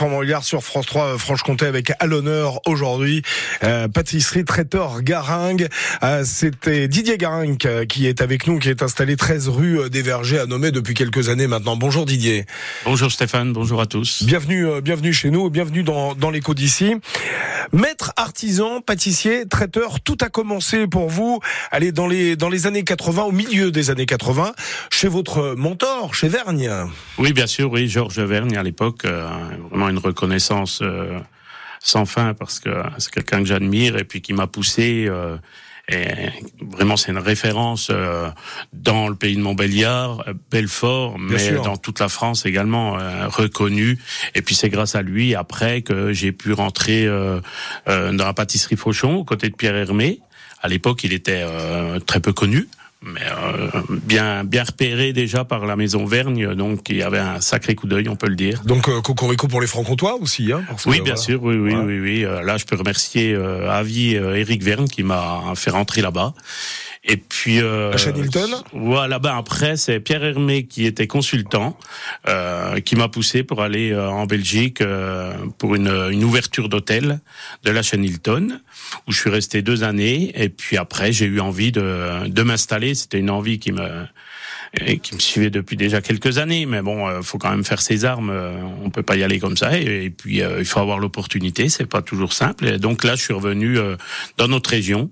Montbéliard sur France 3 euh, Franche-Comté avec à l'honneur aujourd'hui euh, pâtisserie traiteur Garingue. Euh, C'était Didier Garingue euh, qui est avec nous, qui est installé 13 rue euh, des Vergers à nommer depuis quelques années maintenant. Bonjour Didier. Bonjour Stéphane, bonjour à tous. Bienvenue, euh, bienvenue chez nous, bienvenue dans, dans l'écho d'ici. Maître artisan, pâtissier, traiteur, tout a commencé pour vous. Allez dans les dans les années 80, au milieu des années 80, chez votre mentor, chez Vergne. Oui, bien sûr, oui, Georges Vergne à l'époque, euh, vraiment une reconnaissance euh, sans fin parce que c'est quelqu'un que j'admire et puis qui m'a poussé. euh, et vraiment, c'est une référence euh, dans le pays de Montbéliard, Belfort, mais sûr. dans toute la France également euh, reconnu. Et puis c'est grâce à lui après que j'ai pu rentrer euh, euh, dans la pâtisserie Fauchon aux côtés de Pierre Hermé. À l'époque, il était euh, très peu connu. Mais euh, bien bien repéré déjà par la maison Vergne, donc il y avait un sacré coup d'œil, on peut le dire. Donc euh, cocorico pour les francs-comtois aussi. Hein, parce que, Oui, bien voilà. sûr, oui, oui, Voilà. oui, oui. Euh, là, je peux remercier euh, à vie euh, Eric Verne qui m'a fait rentrer là-bas. Et puis euh, Voilà, ben après c'est Pierre Hermé qui était consultant, euh, qui m'a poussé pour aller euh, en Belgique euh, pour une, une ouverture d'hôtel de la Chenilton où je suis resté deux années. Et puis après j'ai eu envie de, de m'installer. C'était une envie qui me qui me suivait depuis déjà quelques années, mais bon, euh, faut quand même faire ses armes. euh, on peut pas y aller comme ça. Et, et puis, euh, il faut avoir l'opportunité. C'est pas toujours simple. Et donc là, je suis revenu euh, dans notre région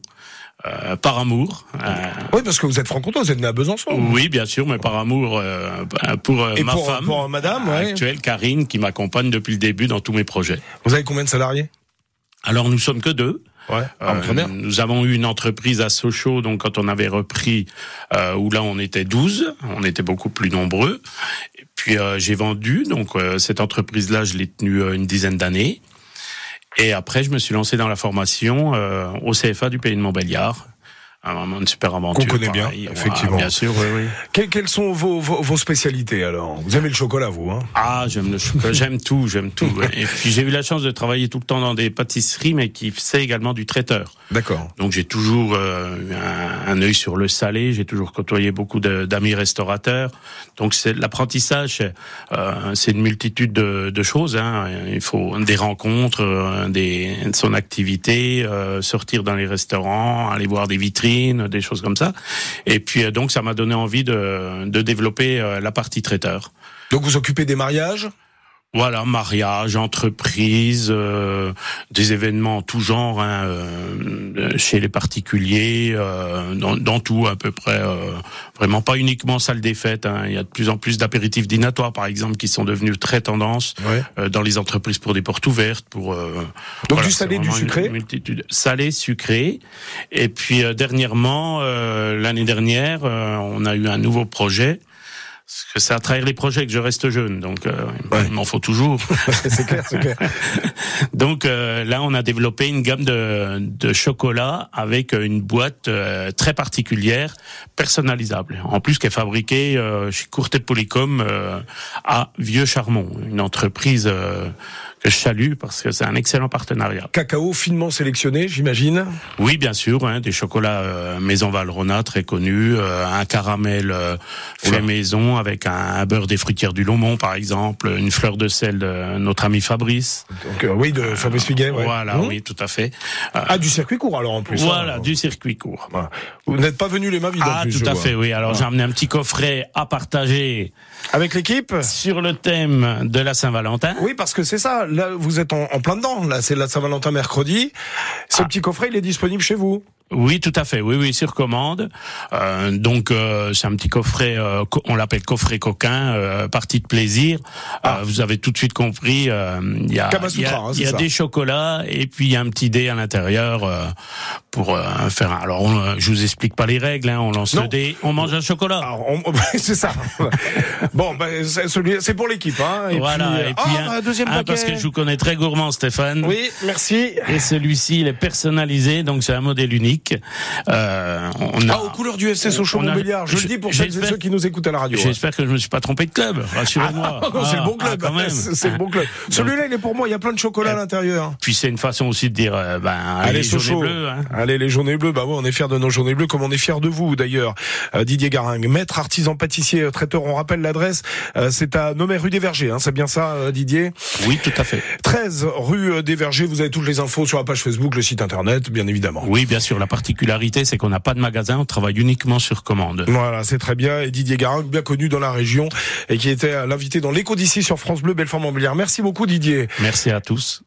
euh, par amour. Euh, Oui, parce que vous êtes franc-comtois, vous êtes né à Besançon. oui, bien sûr, mais par amour euh, pour euh, Et ma pour, femme pour madame, ouais. actuelle, Karine, qui m'accompagne depuis le début dans tous mes projets. Vous avez combien de salariés? Alors, nous sommes que deux. Ouais. Ah, Euh, bien. nous avons eu une entreprise à Sochaux, donc quand on avait repris, euh, où là on était 12, on était beaucoup plus nombreux. Et puis euh, j'ai vendu, donc euh, cette entreprise-là, je l'ai tenue euh, une dizaine d'années. Et après, je me suis lancé dans la formation euh, au CFA du pays de Montbéliard. Un moment une super aventure. Qu'on connaît bien, pareil. Effectivement. bien sûr, oui, oui. Que- quelles sont vos, vos, vos spécialités alors? Vous aimez le chocolat, vous hein? Ah, j'aime le chocolat, j'aime tout, j'aime tout. Et puis j'ai eu la chance de travailler tout le temps dans des pâtisseries, mais qui faisaient également du traiteur. D'accord. Donc j'ai toujours euh, eu un, un œil sur le salé, j'ai toujours côtoyé beaucoup de- d'amis restaurateurs. Donc c'est l'apprentissage, c'est, euh, c'est une multitude de, de choses. Hein. Il faut des rencontres, euh, des, son activité, euh, sortir dans les restaurants, aller voir des vitrines, des choses comme ça. Et puis euh, donc ça m'a donné envie de, de développer euh, la partie traiteur. Donc vous occupez des mariages? Voilà, mariage, entreprise, euh, des événements en tout genre, hein, euh, chez les particuliers, euh, dans, dans tout à peu près. euh, vraiment pas uniquement salle des fêtes. hein. Il y a de plus en plus d'apéritifs dînatoires, par exemple, qui sont devenus très tendance Ouais. euh, dans les entreprises pour des portes ouvertes, pour euh, Donc voilà, du salé, du une sucré multitude. Salé, sucré. Et puis euh, dernièrement, euh, l'année dernière, euh, on a eu un nouveau projet. Parce que c'est à travers les projets que je reste jeune, donc euh, Ouais. il m'en faut toujours. C'est clair, c'est clair. donc euh, là, on a développé une gamme de, de chocolat avec une boîte euh, très particulière, personnalisable. En plus, qui est fabriquée euh, chez Courtet Polycom euh, à Vieux-Charmont, une entreprise euh, que je salue parce que c'est un excellent partenariat. Cacao finement sélectionné, j'imagine. Oui, bien sûr, hein, des chocolats euh, Maison Valrhona très connus, euh, un caramel euh, fait maison avec un, un beurre des fruitières du Lomont par exemple, une fleur de sel de notre ami Fabrice. Donc euh, oui, de Fabrice Figuet. ouais. Voilà, Mmh. oui, tout à fait. Euh, Ah, du circuit court alors en plus. voilà, hein. du circuit court. Voilà. Vous n'êtes pas venu les mains vides Ah, plus, tout à vois. fait, oui. Alors Voilà. j'ai amené un petit coffret à partager Avec l'équipe? sur le thème de la Saint-Valentin. Oui, parce que c'est ça. Là, vous êtes en, en plein dedans. Là, c'est la Saint-Valentin mercredi. Ce Ah. petit coffret, il est disponible chez vous? Oui, tout à fait. Oui, oui, sur commande. Euh, donc euh, c'est un petit coffret, euh, on l'appelle coffret coquin, euh, partie de plaisir. Ah. Euh, vous avez tout de suite compris. euh, Il y a, y a, hein, y a ça. des chocolats et puis il y a un petit dé à l'intérieur euh, pour euh, faire. un- Alors on, euh, je vous explique pas les règles. Hein, on lance Non. le dé, on mange un chocolat. On- c'est ça. bon, ben, c'est celui- c'est pour l'équipe, hein. Et voilà. puis, euh, et puis ah, un- un deuxième un, paquet. parce que je vous connais très gourmand, Stéphane. Oui, merci. Et celui-ci, il est personnalisé, donc c'est un modèle unique. Euh, on a, Ah, aux couleurs du FC Sochaux on a- Montbéliard. Je le dis pour celles et ceux qui nous écoutent à la radio. hein. J'espère que je me suis pas trompé de club. Rassurez-moi. Ah, non, c'est le bon Ah, club. quand même. c'est le bon club. Celui-là, il est pour moi. Il y a plein de chocolat à l'intérieur. Puis c'est une façon aussi de dire, euh, ben, allez, Sochaux. bleu. Hein. Allez, les journées bleues, bah ouais, on est fiers de nos journées bleues, comme on est fiers de vous d'ailleurs, euh, Didier Garingue. Maître, artisan, pâtissier, traiteur, on rappelle l'adresse, c'est à Nomé rue des Vergers, hein, c'est bien ça, Didier? Oui, tout à fait. 13 rue des Vergers, vous avez toutes les infos sur la page Facebook, le site internet, bien évidemment. Oui, bien sûr, la particularité, c'est qu'on n'a pas de magasin, on travaille uniquement sur commande. Voilà, c'est très bien, et Didier Garingue, bien connu dans la région, et qui était l'invité dans l'écho d'ici sur France Bleu, Belfort Montbéliard. Merci beaucoup, Didier. Merci à tous.